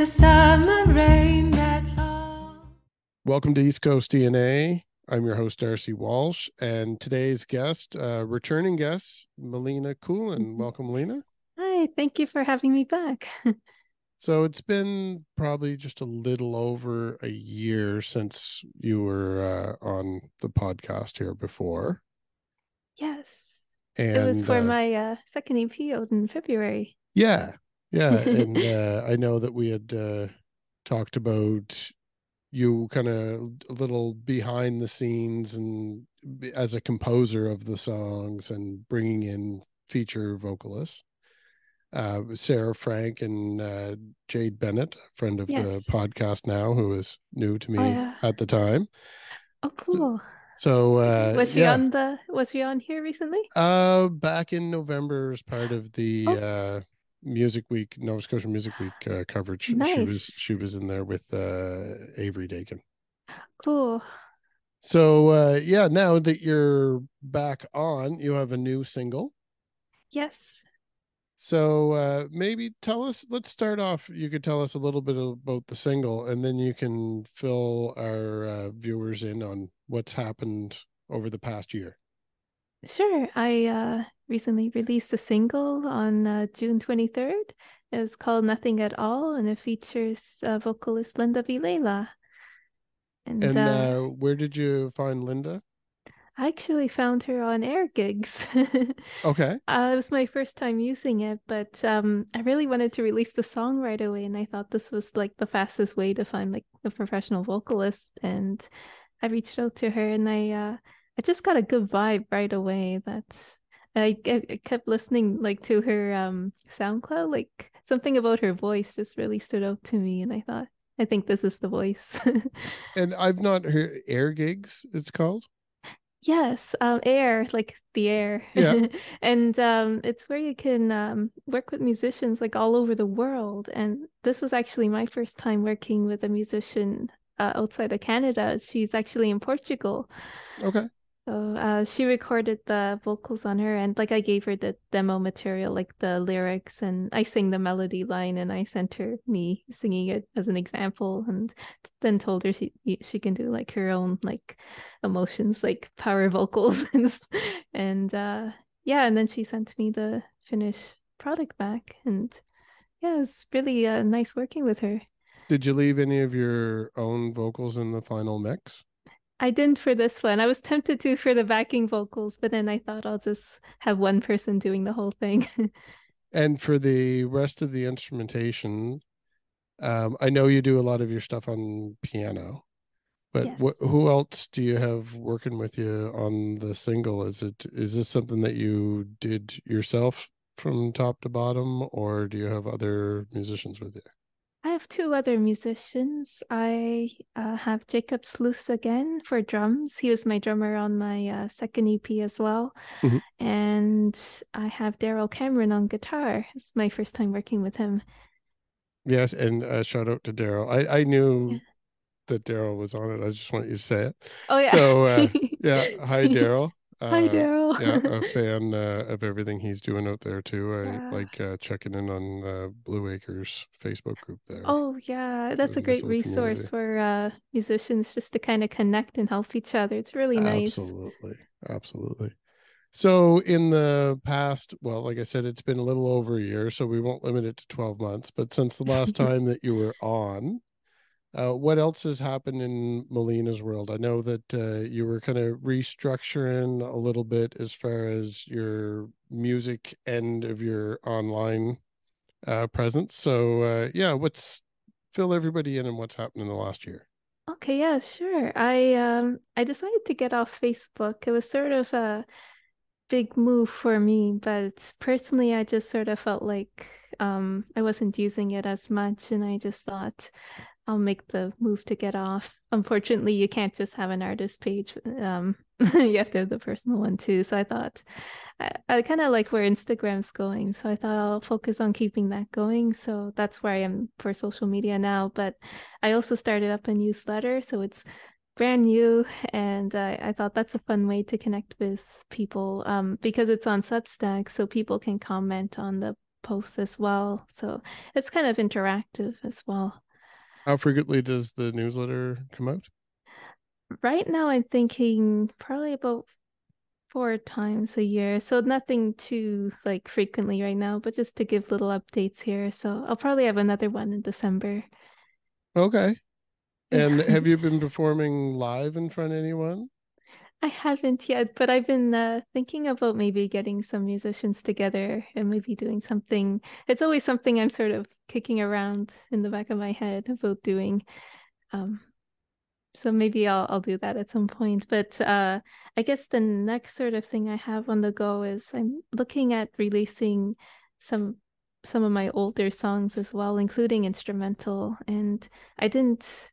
the summer rain that falls. Welcome to East Coast DNA. I'm your host, Darcy Walsh, and today's guest, uh, returning guest, Melina Coolen. Welcome, Melina. Hi, thank you for having me back. So it's been probably just a little over a year since you were uh, on the podcast here before. yes, And it was for uh, my uh, second EP out in February. Yeah, yeah, and uh, I know that we had uh, talked about you kind of a little behind the scenes and as a composer of the songs and bringing in feature vocalists. Uh, Sarah Frank and uh, Jade Bennett, a friend of the podcast now, who is new to me Oh, yeah. at the time. Oh, cool. So, So uh, was she yeah. on the? Was she on here recently? Uh, back in November as part of the Oh. Music Week, Nova Scotia Music Week uh, coverage. She was she was in there with uh Avery Dakin. Cool. So uh yeah, now that you're back on, you have a new single. Yes. So uh maybe tell us let's start off you could tell us a little bit about the single and then you can fill our uh, viewers in on what's happened over the past year. Sure. I uh, recently released a single on uh, June 23rd. It was called Nothing at All, and it features uh, vocalist Linda Vilela. And, And uh, uh where did you find Linda? I actually found her on AirGigs. Okay. Uh, it was my first time using it, but um, I really wanted to release the song right away, and I thought this was like the fastest way to find like a professional vocalist. And I reached out to her, and I uh, I just got a good vibe right away. That's I, I kept listening like to her um SoundCloud, like something about her voice just really stood out to me, and I thought I think this is the voice. And I've not heard AirGigs, it's called. Yes, um, air, like the air. Yeah. And um, it's where you can um, work with musicians like all over the world. And this was actually my first time working with a musician uh, outside of Canada. She's actually in Portugal. Okay. So uh, she recorded the vocals on her and Like I gave her the demo material, like the lyrics, and I sing the melody line, and I sent her me singing it as an example, and then told her she she can do like her own like emotions, like power vocals, and and uh, yeah, and then she sent me the finished product back, and yeah, it was really uh, nice working with her. Did you leave any of your own vocals in the final mix? I didn't for this one. I was tempted to for the backing vocals, but then I thought I'll just have one person doing the whole thing. And for the rest of the instrumentation, um, I know you do a lot of your stuff on piano, but Yes. wh- who else do you have working with you on the single? Is it is this something that you did yourself from top to bottom, or do you have other musicians with you? I have two other musicians. I uh, have Jacob Sluice again for drums. He was my drummer on my uh, second EP as well. Mhm. And I have Daryl Cameron on guitar. It's my first time working with him. Yes, and uh, shout out to Daryl. I I knew Yeah. that Daryl was on it. I just want you to say it. Oh, yeah. So, uh, Yeah. Hi, Daryl. Hi, Uh, Daryl. yeah, a fan uh, of everything he's doing out there too. I Yeah. like uh, checking in on uh, Blue Acres Facebook group there. Oh, yeah. That's a great resource community. for uh, musicians just to kind of connect and help each other. It's really nice. Absolutely, absolutely. So in the past, well, like I said, it's been a little over a year, so we won't limit it to twelve months. But since the last time that you were on, uh, what else has happened in Melina's world? I know that uh, you were kind of restructuring a little bit as far as your music end of your online uh, presence. So uh, yeah, what's fill everybody in on what's happened in the last year? Okay, yeah, sure. I um I decided to get off Facebook. It was sort of a big move for me, but personally I just sort of felt like um I wasn't using it as much and I just thought I'll make the move to get off. Unfortunately, you can't just have an artist page. Um you have to have the personal one too. So I thought I, I kind of like where Instagram's going. So I thought I'll focus on keeping that going. So that's where I am for social media now. But I also started up a newsletter. So it's brand new. And I, I thought that's a fun way to connect with people um, because it's on Substack. So people can comment on the posts as well. So it's kind of interactive as well. How frequently does the newsletter come out? Right now, I'm thinking probably about four times a year. So nothing too like frequently right now, but just to give little updates here. So I'll probably have another one in December. Okay. And have you been performing live in front of anyone? I haven't yet, but I've been uh, thinking about maybe getting some musicians together and maybe doing something. It's always something I'm sort of kicking around in the back of my head about doing. Um, so maybe I'll I'll do that at some point. But uh, I guess the next sort of thing I have on the go is I'm looking at releasing some some of my older songs as well, including instrumental. And I didn't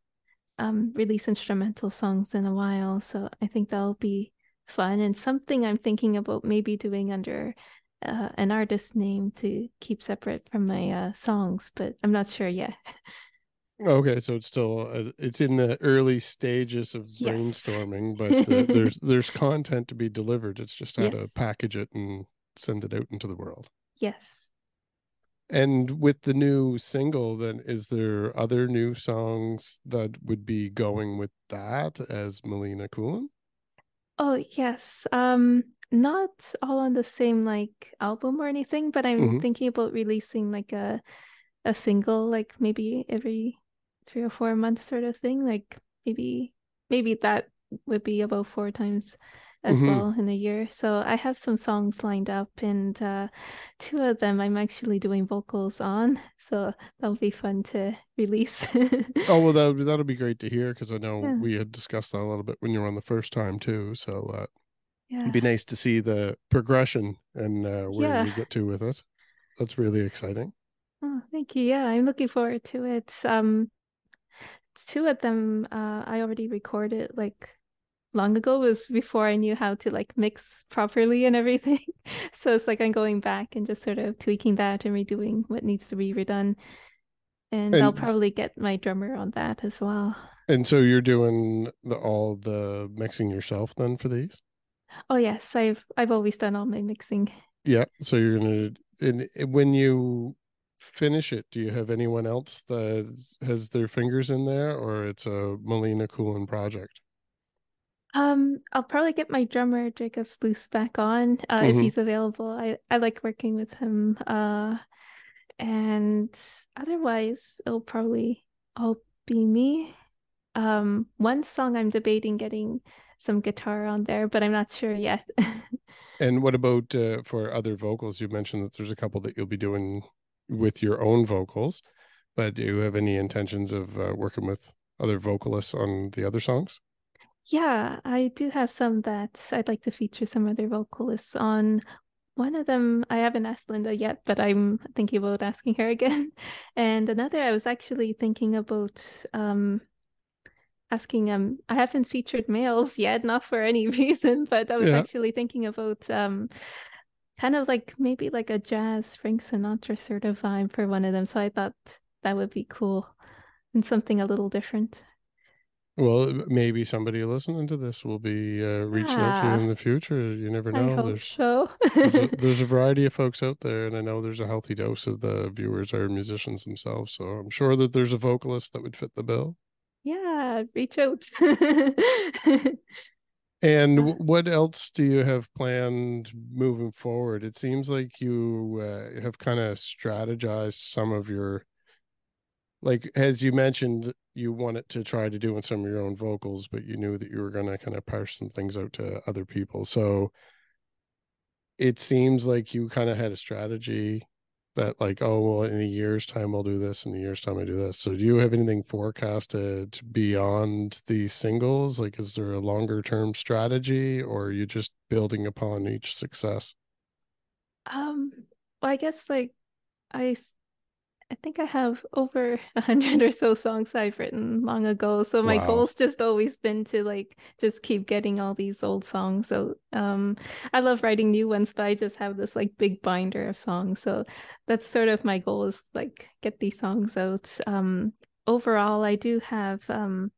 um, release instrumental songs in a while. So I think that'll be fun and something I'm thinking about maybe doing under uh, an artist name to keep separate from my uh, songs, but I'm not sure yet. Okay, so it's still uh, it's in the early stages of Yes. brainstorming, but uh, there's there's content to be delivered. It's just how to package it and send it out into the world. yes. And with the new single, then is there other new songs that would be going with that as Melina Coolen? Oh, yes. Um, not all on the same like album or anything, but I'm Mhm. thinking about releasing like a a single like maybe every three or four months sort of thing. Like maybe maybe that would be about four times as Mhm. well in a year. So I have some songs lined up and uh two of them I'm actually doing vocals on. So that'll be fun to release. Oh well, that that'll be great to hear because I know Yeah. we had discussed that a little bit when you were on the first time too. So uh, Yeah. it'd be nice to see the progression and uh, where Yeah. you get to with it. That's really exciting. Oh, thank you. Yeah, I'm looking forward to it. Um, two of them uh, I already recorded like long ago. Was before I knew how to like mix properly and everything. So it's like I'm going back and just sort of tweaking that and redoing what needs to be redone. And I'll probably get my drummer on that as well. And so you're doing the, all the mixing yourself then for these? Oh yes, I've I've always done all my mixing. Yeah. So you're gonna and and when you finish it, do you have anyone else that has their fingers in there, or it's a Melina Coolen project? Um, I'll probably get my drummer Jacob Sluice back on uh, if Mhm. he's available. I I like working with him. Uh, and otherwise, it'll probably all be me. Um, one song I'm debating getting some guitar on there, but I'm not sure yet. And what about uh, for other vocals? You mentioned that there's a couple that you'll be doing with your own vocals, but do you have any intentions of uh, working with other vocalists on the other songs? Yeah, I do have some that I'd like to feature some other vocalists on. One of them, I haven't asked Linda yet, but I'm thinking about asking her again. And another, I was actually thinking about um asking um I haven't featured males yet, not for any reason, but I was Yeah. actually thinking about um kind of like maybe like a jazz Frank Sinatra sort of vibe for one of them. So I thought that would be cool and something a little different. Well, maybe somebody listening to this will be uh, reaching out to you in the future. You never I know. hope There's so. there's a, there's a variety of folks out there, and I know there's a healthy dose of the viewers are musicians themselves. So I'm sure that there's a vocalist that would fit the bill. Yeah, reach out. And what else do you have planned moving forward? It seems like you uh, have kind of strategized some of your, like as you mentioned, you wanted to try to do in some of your own vocals, but you knew that you were going to kind of parse some things out to other people. So it seems like you kind of had a strategy that like, oh, well, in a year's time, I'll do this. In a year's time, I do this. So do you have anything forecasted beyond these singles? Like, is there a longer term strategy or are you just building upon each success? Um, well, I guess like I, I think I have over a hundred or so songs I've written long ago. So my Wow. goal's just always been to like just keep getting all these old songs. So um, I love writing new ones, but I just have this like big binder of songs. So that's sort of my goal is like get these songs out. Um, overall, I do have um,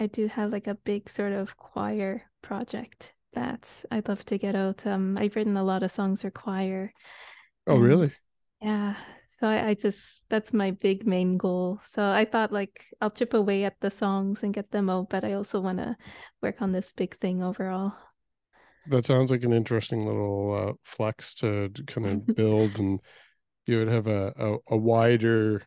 I do have like a big sort of choir project that I'd love to get out. Um, I've written a lot of songs for choir. Oh, really? Yeah. So I, I just that's my big main goal. So I thought like I'll chip away at the songs and get them out, but I also want to work on this big thing overall. That sounds like an interesting little uh, flex to kind of build, and you would have a, a, a wider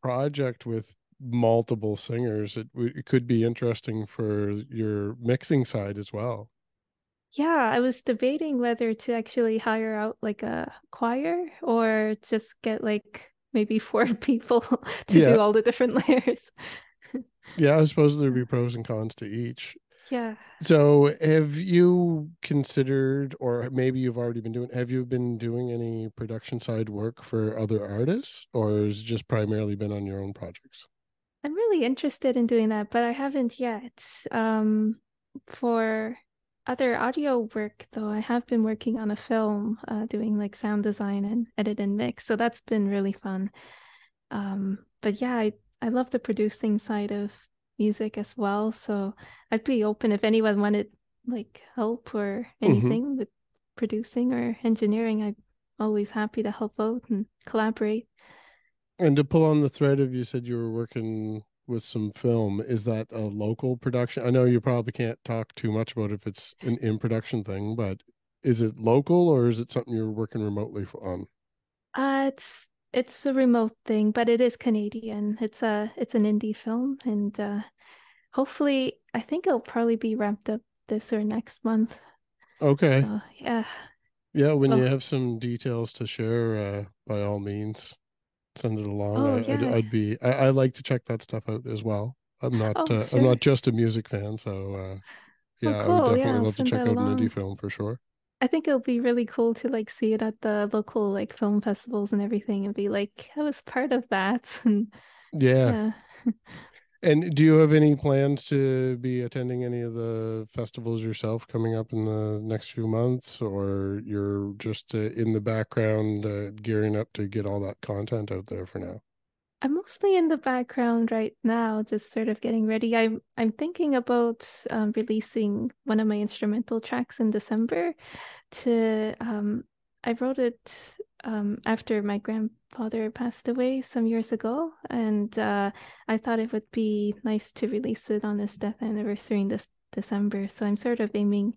project with multiple singers. It, it could be interesting for your mixing side as well. Yeah, I was debating whether to actually hire out like a choir or just get like maybe four people to Yeah. do all the different layers. Yeah, I suppose there'd be pros and cons to each. Yeah. So, have you considered, or maybe you've already been doing, have you been doing any production side work for other artists, or has it just primarily been on your own projects? I'm really interested in doing that, but I haven't yet. Um, for other audio work, though, I have been working on a film, uh, doing like sound design and edit and mix. So that's been really fun. Um, but yeah, I, I love the producing side of music as well. So I'd be open if anyone wanted like help or Mhm. anything with producing or engineering. I'm always happy to help out and collaborate. And to pull on the thread of you said you were working with some film, is that a local production? I know you probably can't talk too much about if it's an in production thing, but is it local or is it something you're working remotely on? Uh, it's it's a remote thing, but it is Canadian. It's a it's an indie film, and uh, hopefully, I think it'll probably be wrapped up this or next month. Okay. So yeah, Yeah, when you have some details to share, uh, by all means, send it along. Oh, I, I'd, yeah. I'd be, I, I like to check that stuff out as well. I'm not, Oh, uh, I'm not just a music fan, so uh, yeah, I would cool. Yeah, definitely love to check out an indie film for sure. I think it'll be really cool to like see it at the local like film festivals and everything, and be like, I was part of that. And Yeah. yeah. And do you have any plans to be attending any of the festivals yourself coming up in the next few months, or you're just uh, in the background uh, gearing up to get all that content out there for now? I'm mostly in the background right now, just sort of getting ready. I'm I'm thinking about um, releasing one of my instrumental tracks in December. To um, I wrote it um, after my grandfather passed away some years ago, and uh, I thought it would be nice to release it on his death anniversary in this December. So I'm sort of aiming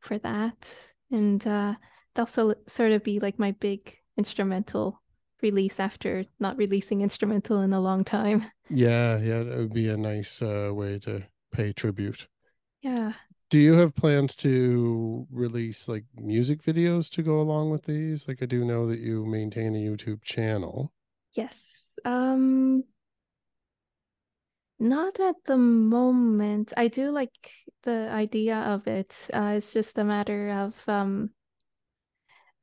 for that, and uh, that'll so- sort of be like my big instrumental release after not releasing instrumental in a long time. Yeah, yeah, that would be a nice uh, way to pay tribute. Yeah. Do you have plans to release like music videos to go along with these? Like I do know that you maintain a YouTube channel. Yes. Um, not at the moment. I do like the idea of it. Uh, it's just a matter of um,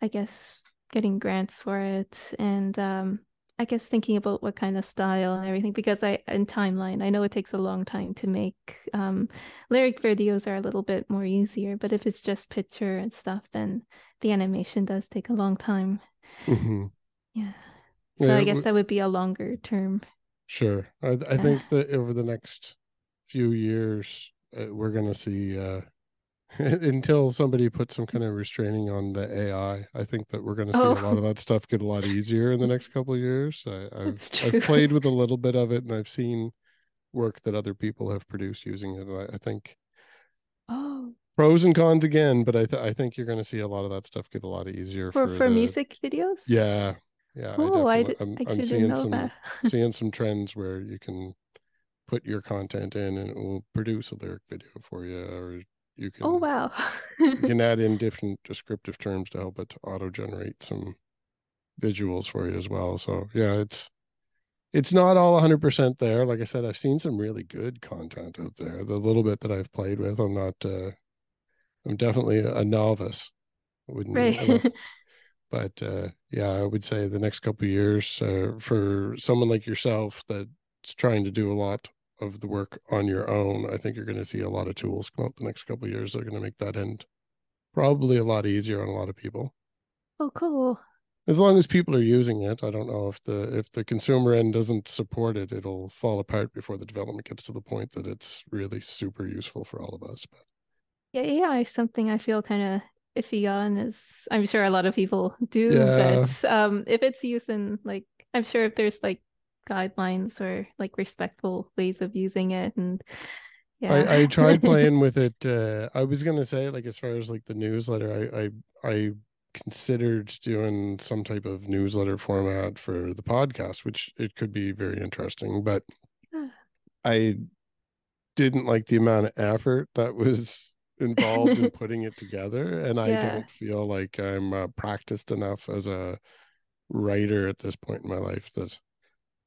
I guess getting grants for it and um I guess thinking about what kind of style and everything because I in timeline I know it takes a long time to make um lyric videos are a little bit more easier but if it's just picture and stuff then the animation does take a long time hmm yeah so Yeah, I guess w- that would be a longer term Sure. I I Yeah. think that over the next few years, uh, we're going to see uh until somebody puts some kind of restraining on the AI, I think that we're going to see a lot Oh. of that stuff get a lot easier in the next couple of years. I, I've I've played with a little bit of it and I've seen work that other people have produced using it. I, I think oh pros and cons again, but I th- I think you're going to see a lot of that stuff get a lot easier for for for the music videos yeah yeah. cool I, I did, I'm, I'm actually seeing know some that seeing some trends where you can put your content in and it will produce a lyric video for you, or you can oh wow you can add in different descriptive terms to help it to auto generate some visuals for you as well. So yeah, it's it's not all 100% there. Like I said, I've seen some really good content out there. The little bit that I've played with, I'm not uh I'm definitely a novice. I wouldn't right but uh yeah, I would say the next couple of years uh, for someone like yourself that's trying to do a lot of the work on your own, I think you're going to see a lot of tools come out the next couple of years. They're going to make that end probably a lot easier on a lot of people. oh cool As long as people are using it, I don't know if the if the consumer end doesn't support it, it'll fall apart before the development gets to the point that it's really super useful for all of us. But Yeah, AI is something I feel kind of iffy on, as I'm sure a lot of people do. Yeah. But um, if it's used in like, I'm sure if there's like guidelines or like respectful ways of using it, and yeah, I, I tried playing with it. Uh, I was gonna say, like, as far as like the newsletter, I I I considered doing some type of newsletter format for the podcast, which it could be very interesting, but Yeah. I didn't like the amount of effort that was involved in putting it together, and I Yeah. don't feel like I'm uh, practiced enough as a writer at this point in my life that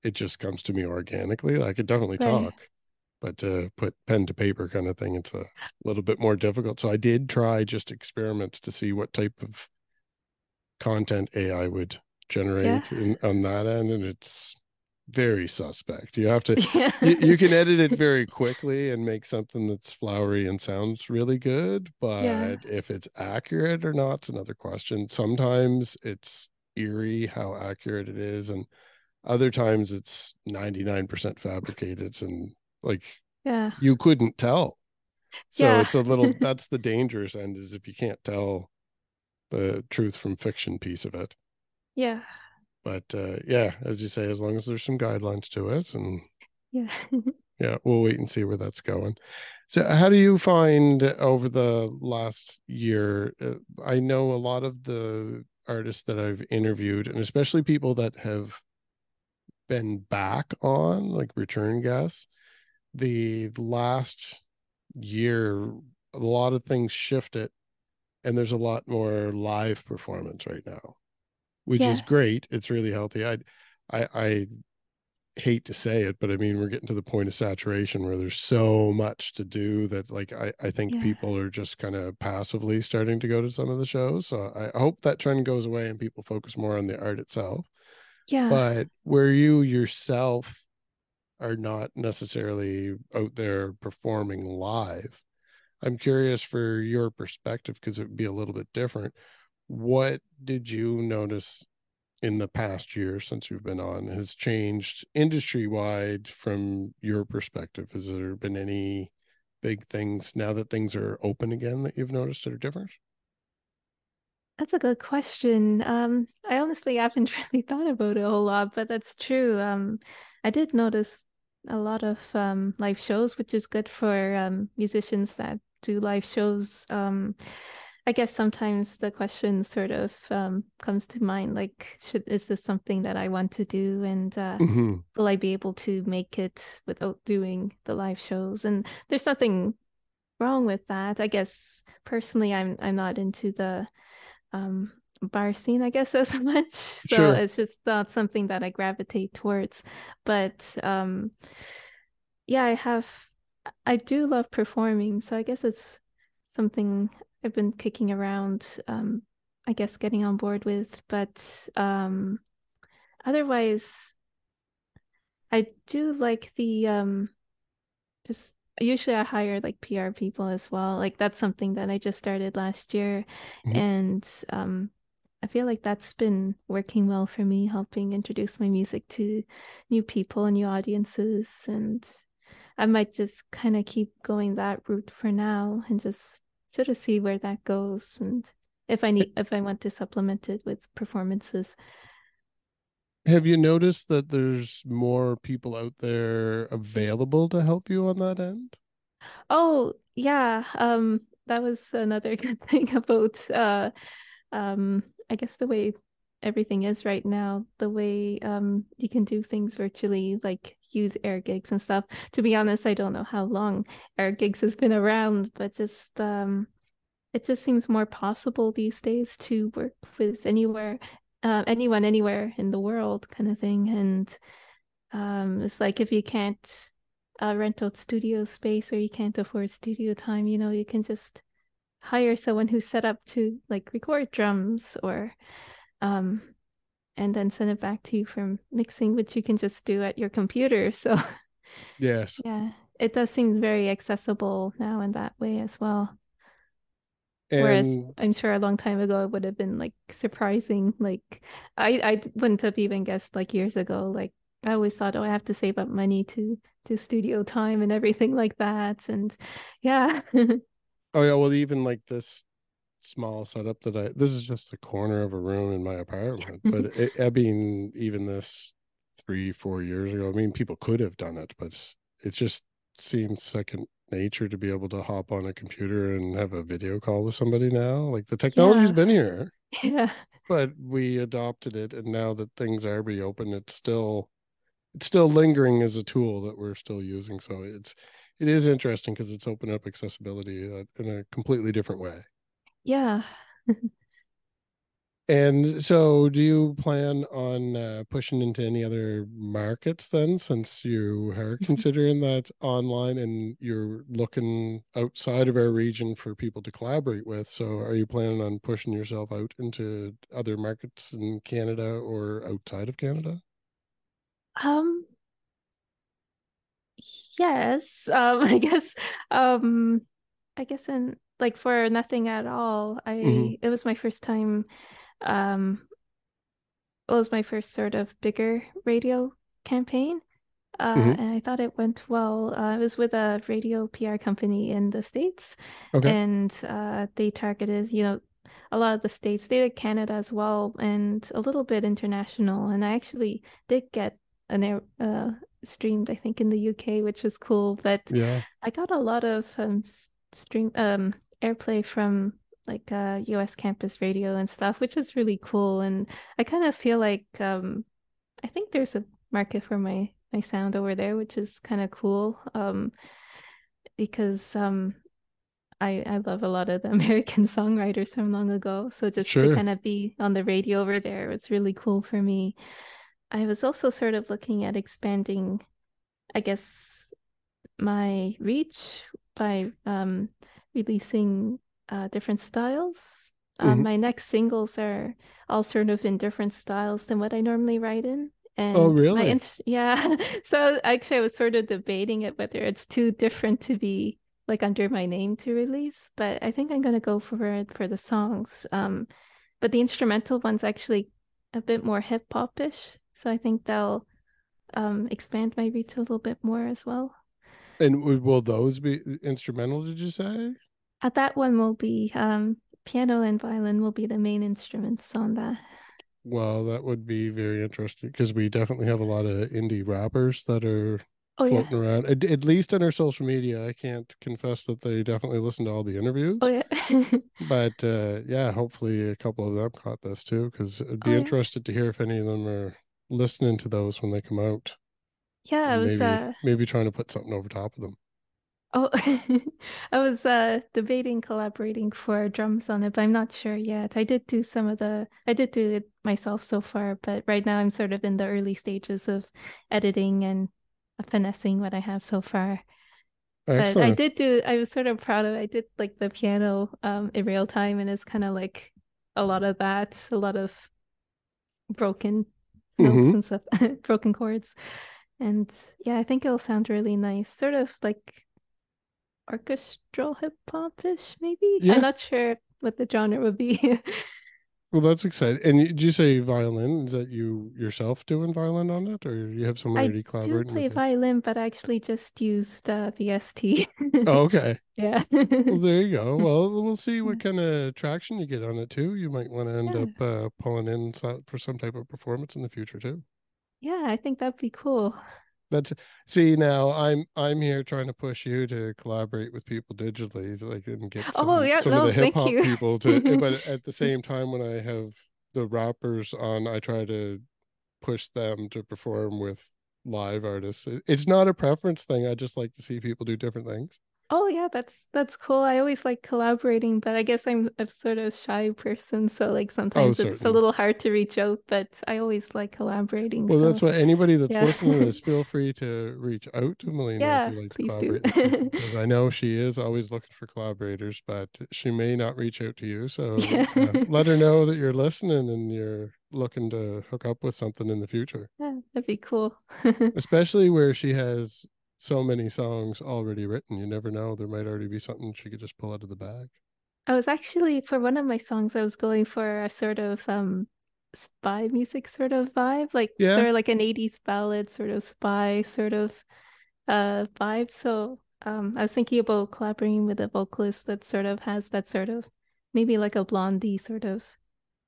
it just comes to me organically. I could definitely Right. talk, but to put pen to paper kind of thing, it's a little bit more difficult. So I did try just experiments to see what type of content AI would generate in, on that end, and it's very suspect. You have to yeah. you, you can edit it very quickly and make something that's flowery and sounds really good, but Yeah. if it's accurate or not, it's another question. Sometimes it's eerie how accurate it is, and other times it's 99% fabricated and like yeah. you couldn't tell. So Yeah. it's a little that's the dangerous end is if you can't tell the truth from fiction piece of it. Yeah. But uh, yeah, as you say, as long as there's some guidelines to it and Yeah. yeah, we'll wait and see where that's going. So, how do you find over the last year? Uh, I know a lot of the artists that I've interviewed, and especially people that have been back on, like return guests, the last year, a lot of things shifted, and there's a lot more live performance right now, which is great. It's really healthy. I, I, I hate to say it, but I mean, we're getting to the point of saturation where there's so much to do that, like, I, I think Yeah. people are just kind of passively starting to go to some of the shows. So I hope that trend goes away and people focus more on the art itself. Yeah. But where you yourself are not necessarily out there performing live, I'm curious for your perspective because it would be a little bit different. What did you notice in the past year since you've been on has changed industry wide from your perspective? Has there been any big things now that things are open again that you've noticed that are different? That's a good question. Um, I honestly haven't really thought about it a whole lot, but that's true. Um, I did notice a lot of um, live shows, which is good for um, musicians that do live shows. Um, I guess sometimes the question sort of um, comes to mind, like, should is this something that I want to do, and uh, Mhm. will I be able to make it without doing the live shows? And there's nothing wrong with that. I guess personally, I'm I'm not into the um bar scene, I guess, as much. So Sure. it's just not something that I gravitate towards. But um yeah, I have I do love performing, so I guess it's something I've been kicking around, um, I guess getting on board with. But um otherwise I do like the um just usually I hire like PR people as well. Like that's something that I just started last year Mhm. and um I feel like that's been working well for me, helping introduce my music to new people and new audiences. And I might just kind of keep going that route for now and just sort of see where that goes and if I need if I want to supplement it with performances. Have you noticed that there's more people out there available to help you on that end? Oh, yeah. Um, that was another good thing about uh um I guess the way everything is right now, the way um you can do things virtually, like use AirGigs and stuff. To be honest, I don't know how long AirGigs has been around, but just um it just seems more possible these days to work with anywhere uh, anyone anywhere in the world kind of thing. And um it's like if you can't uh, rent out studio space or you can't afford studio time, you know, you can just hire someone who's set up to like record drums or um and then send it back to you for mixing, which you can just do at your computer. So Yes. yeah, it does seem very accessible now in that way as well. Whereas I'm sure a long time ago it would have been like surprising. Like I, I wouldn't have even guessed like years ago. Like I always thought, oh, I have to save up money to do studio time and everything like that. And yeah, oh yeah, well even like this small setup that I this is just the corner of a room in my apartment. but it, I mean, even this three, four years ago, I mean, people could have done it, but it just seems second nature to be able to hop on a computer and have a video call with somebody now. Like the technology's Yeah. been here, Yeah. but we adopted it, and now that things are reopened, it's still it's still lingering as a tool that we're still using. So it's it is interesting because it's opened up accessibility uh, in a completely different way. Yeah. And so, do you plan on uh, pushing into any other markets then, since you are considering that online and you're looking outside of our region for people to collaborate with? So, are you planning on pushing yourself out into other markets in Canada or outside of Canada? Um, yes. Um, I guess um I guess in like for nothing at all, I Mhm. it was my first time um it was my first sort of bigger radio campaign. Uh, Mhm. and I thought it went well. Uh, it was with a radio PR company in the States, Okay. and uh, they targeted, you know, a lot of the states. They did Canada as well, and a little bit international. And I actually did get an air uh, streamed, I think, in the UK, which was cool. But Yeah. I got a lot of um stream um airplay from like uh US campus radio and stuff, which is really cool. And I kind of feel like um I think there's a market for my my sound over there, which is kind of cool. Um because um I I love a lot of the American songwriters from long ago. So just to kind of be on the radio over there was really cool for me. I was also sort of looking at expanding, I guess, my reach by um, releasing uh, different styles. Um, Mhm. my next singles are all sort of in different styles than what I normally write in. And Oh, my really? int yeah. So actually, I was sort of debating it whether it's too different to be like under my name to release, but I think I'm gonna go for it for the songs. Um, but the instrumental one's actually a bit more hip hop-ish, so I think they'll um expand my reach a little bit more as well. And will those be instrumental, did you say? Uh, that one will be um piano and violin will be the main instruments on that. Well, that would be very interesting because we definitely have a lot of indie rappers that are Oh yeah. floating around. At, at least on our social media, I can't confess that they definitely listen to all the interviews. Oh yeah. But uh, yeah, hopefully a couple of them caught this too, because I'd be Oh, yeah. to hear if any of them are listening to those when they come out. Yeah, I was maybe uh maybe trying to put something over top of them. Oh I was uh debating collaborating for drums on it, but I'm not sure yet. I did do some of the I did do it myself so far, but right now I'm sort of in the early stages of editing and finessing what I have so far. But I did do, I was sort of proud of, I did like the piano um in real time and it's kind of like a lot of that, a lot of broken notes Mhm. and stuff, broken chords. And yeah, I think it'll sound really nice. Sort of like orchestral hip hop-ish, maybe. Yeah. I'm not sure what the genre would be. Well, that's exciting. And you- did you say violin? Is that you yourself doing violin on it, or you have someone I already do collaborating play violin, but I actually just used uh, VST. Oh, okay. Yeah. Well, there you go. Well, we'll see what kind of traction you get on it too. You might want to end Yeah. up uh, pulling in for some type of performance in the future too. Yeah, I think that'd be cool. That's see now I'm I'm here trying to push you to collaborate with people digitally, so, like and get some Oh, yeah, some of the hip-hop people to. Eh, but at the same time, when I have the rappers on, I try to push them to perform with live artists. It's not a preference thing. I just like to see people do different things. Oh yeah, that's that's cool. I always like collaborating, but I guess I'm a sort of shy person, so like sometimes it's a little hard to reach out, but I always like collaborating. Well, that's so why anybody that's yeah. listening to this, feel free to reach out to Melina Yeah, like to please do. collaborate with people, because I know she is always looking for collaborators, but she may not reach out to you. So Yeah. uh, let her know that you're listening and you're looking to hook up with something in the future, Yeah, that'd be cool. especially where she has so many songs already written. You never know; there might already be something she could just pull out of the bag. I was actually for one of my songs, I was going for a sort of um spy music sort of vibe, like Yeah. sort of like an 80s ballad, sort of spy sort of uh vibe. So um I was thinking about collaborating with a vocalist that sort of has that sort of maybe like a blondie sort of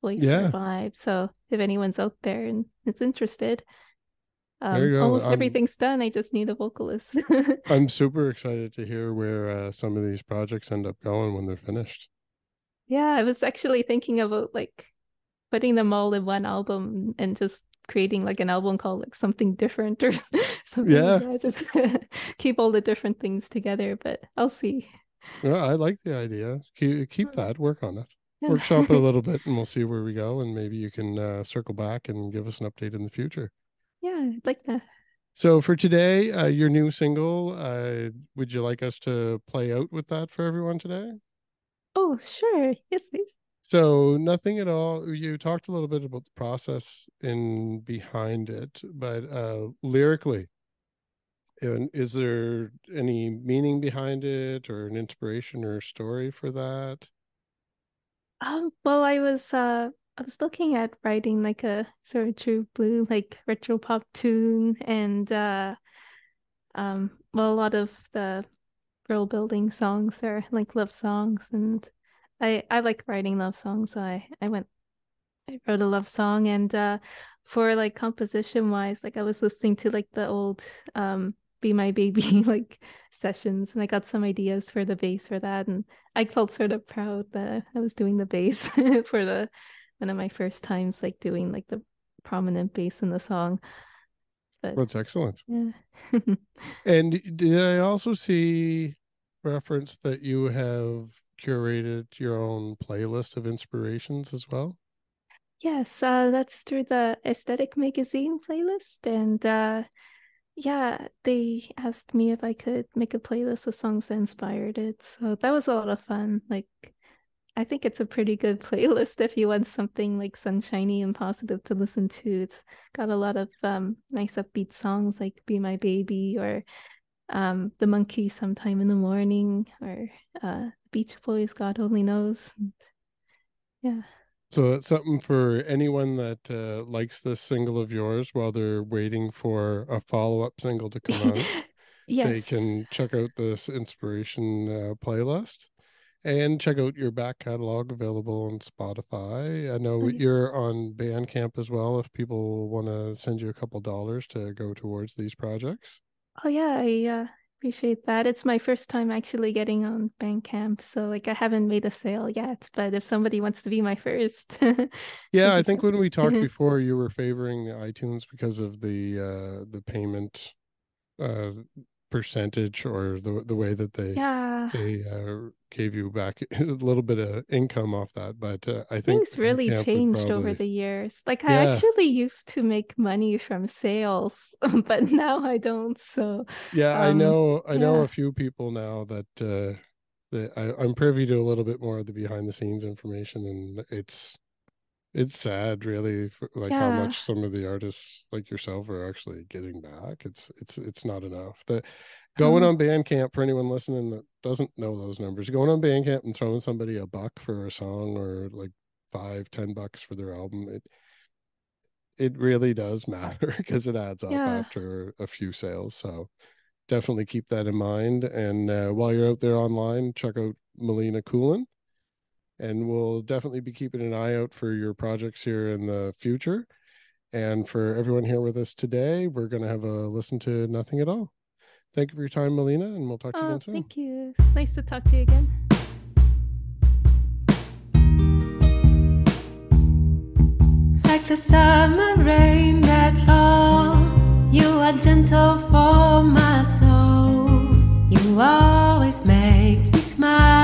voice Yeah. or vibe. So if anyone's out there and is interested, um, There you go. almost I'm- everything's done. I just need a vocalist. I'm super excited to hear where uh, some of these projects end up going when they're finished. yeah, I was actually thinking about like putting them all in one album and just creating like an album called like something different or something Yeah. like. Just keep all the different things together, but I'll see. Yeah, I like the idea. Keep keep Mm. that. Work on it. Yeah. Workshop it a little bit, and we'll see where we go. And maybe you can uh, circle back and give us an update in the future. Yeah, I'd like that. So for today, uh, your new single, uh, would you like us to play out with that for everyone today? Oh, sure. Yes, please. So nothing at all. You talked a little bit about the process in behind it, but uh, lyrically, and is there any meaning behind it, or an inspiration or story for that? Um, well, I was uh I was looking at writing like a sort of true blue like retro pop tune and uh um well a lot of the world building songs are like love songs and I I like writing love songs so I I went I wrote a love song and uh for like composition wise like I was listening to like the old um Be My Baby like sessions and I got some ideas for the bass for that and I felt sort of proud that I was doing the bass for the one of my first times like doing like the prominent bass in the song. But That's excellent. yeah. And did I also see reference that you have curated your own playlist of inspirations as well? Yes, uh, that's through the Aesthetic Magazine playlist. And uh, yeah, they asked me if I could make a playlist of songs that inspired it. So that was a lot of fun. Like, I think it's a pretty good playlist if you want something like sunshiny and positive to listen to. It's got a lot of um, nice upbeat songs like Be My Baby or um, The Monkees Sometime in the Morning or uh, Beach Boys, God Only Knows. Yeah. So it's something for anyone that uh, likes this single of yours while they're waiting for a follow-up single to come out. yes. They can check out this inspiration uh, playlist and check out your back catalog available on Spotify. I know yeah. you're on Bandcamp as well if people want to send you a couple dollars to go towards these projects. Oh yeah, I uh, appreciate that. It's my first time actually getting on Bandcamp, so like I haven't made a sale yet. But if somebody wants to be my first, Yeah, I think when we talked before, you were favoring the iTunes because of the uh the payment uh percentage or the the way that they yeah, they uh, gave you back a little bit of income off that. But uh, I think things really changed over the years. Like I actually used to make money from sales, but now I don't. So Yeah, I Um, know. I know a few people now that uh, that I, I'm privy to a little bit more of the behind the scenes information, and it's it's sad, really, for, like how much some of the artists like yourself are actually getting back. It's it's it's not enough. that going Um, on Bandcamp for anyone listening that doesn't know those numbers, going on Bandcamp and throwing somebody a buck for a song or like five, ten bucks for their album, it it really does matter because it adds up Yeah. after a few sales. So definitely keep that in mind. And uh, while you're out there online, check out Melina Coolen. And we'll definitely be keeping an eye out for your projects here in the future. And for everyone here with us today, we're going to have a listen to Nothing at All. Thank you for your time, Melina, and we'll talk to you oh, again soon. thank you. It's nice to talk to you again. Like the summer rain that falls, you are gentle for my soul. You always make me smile.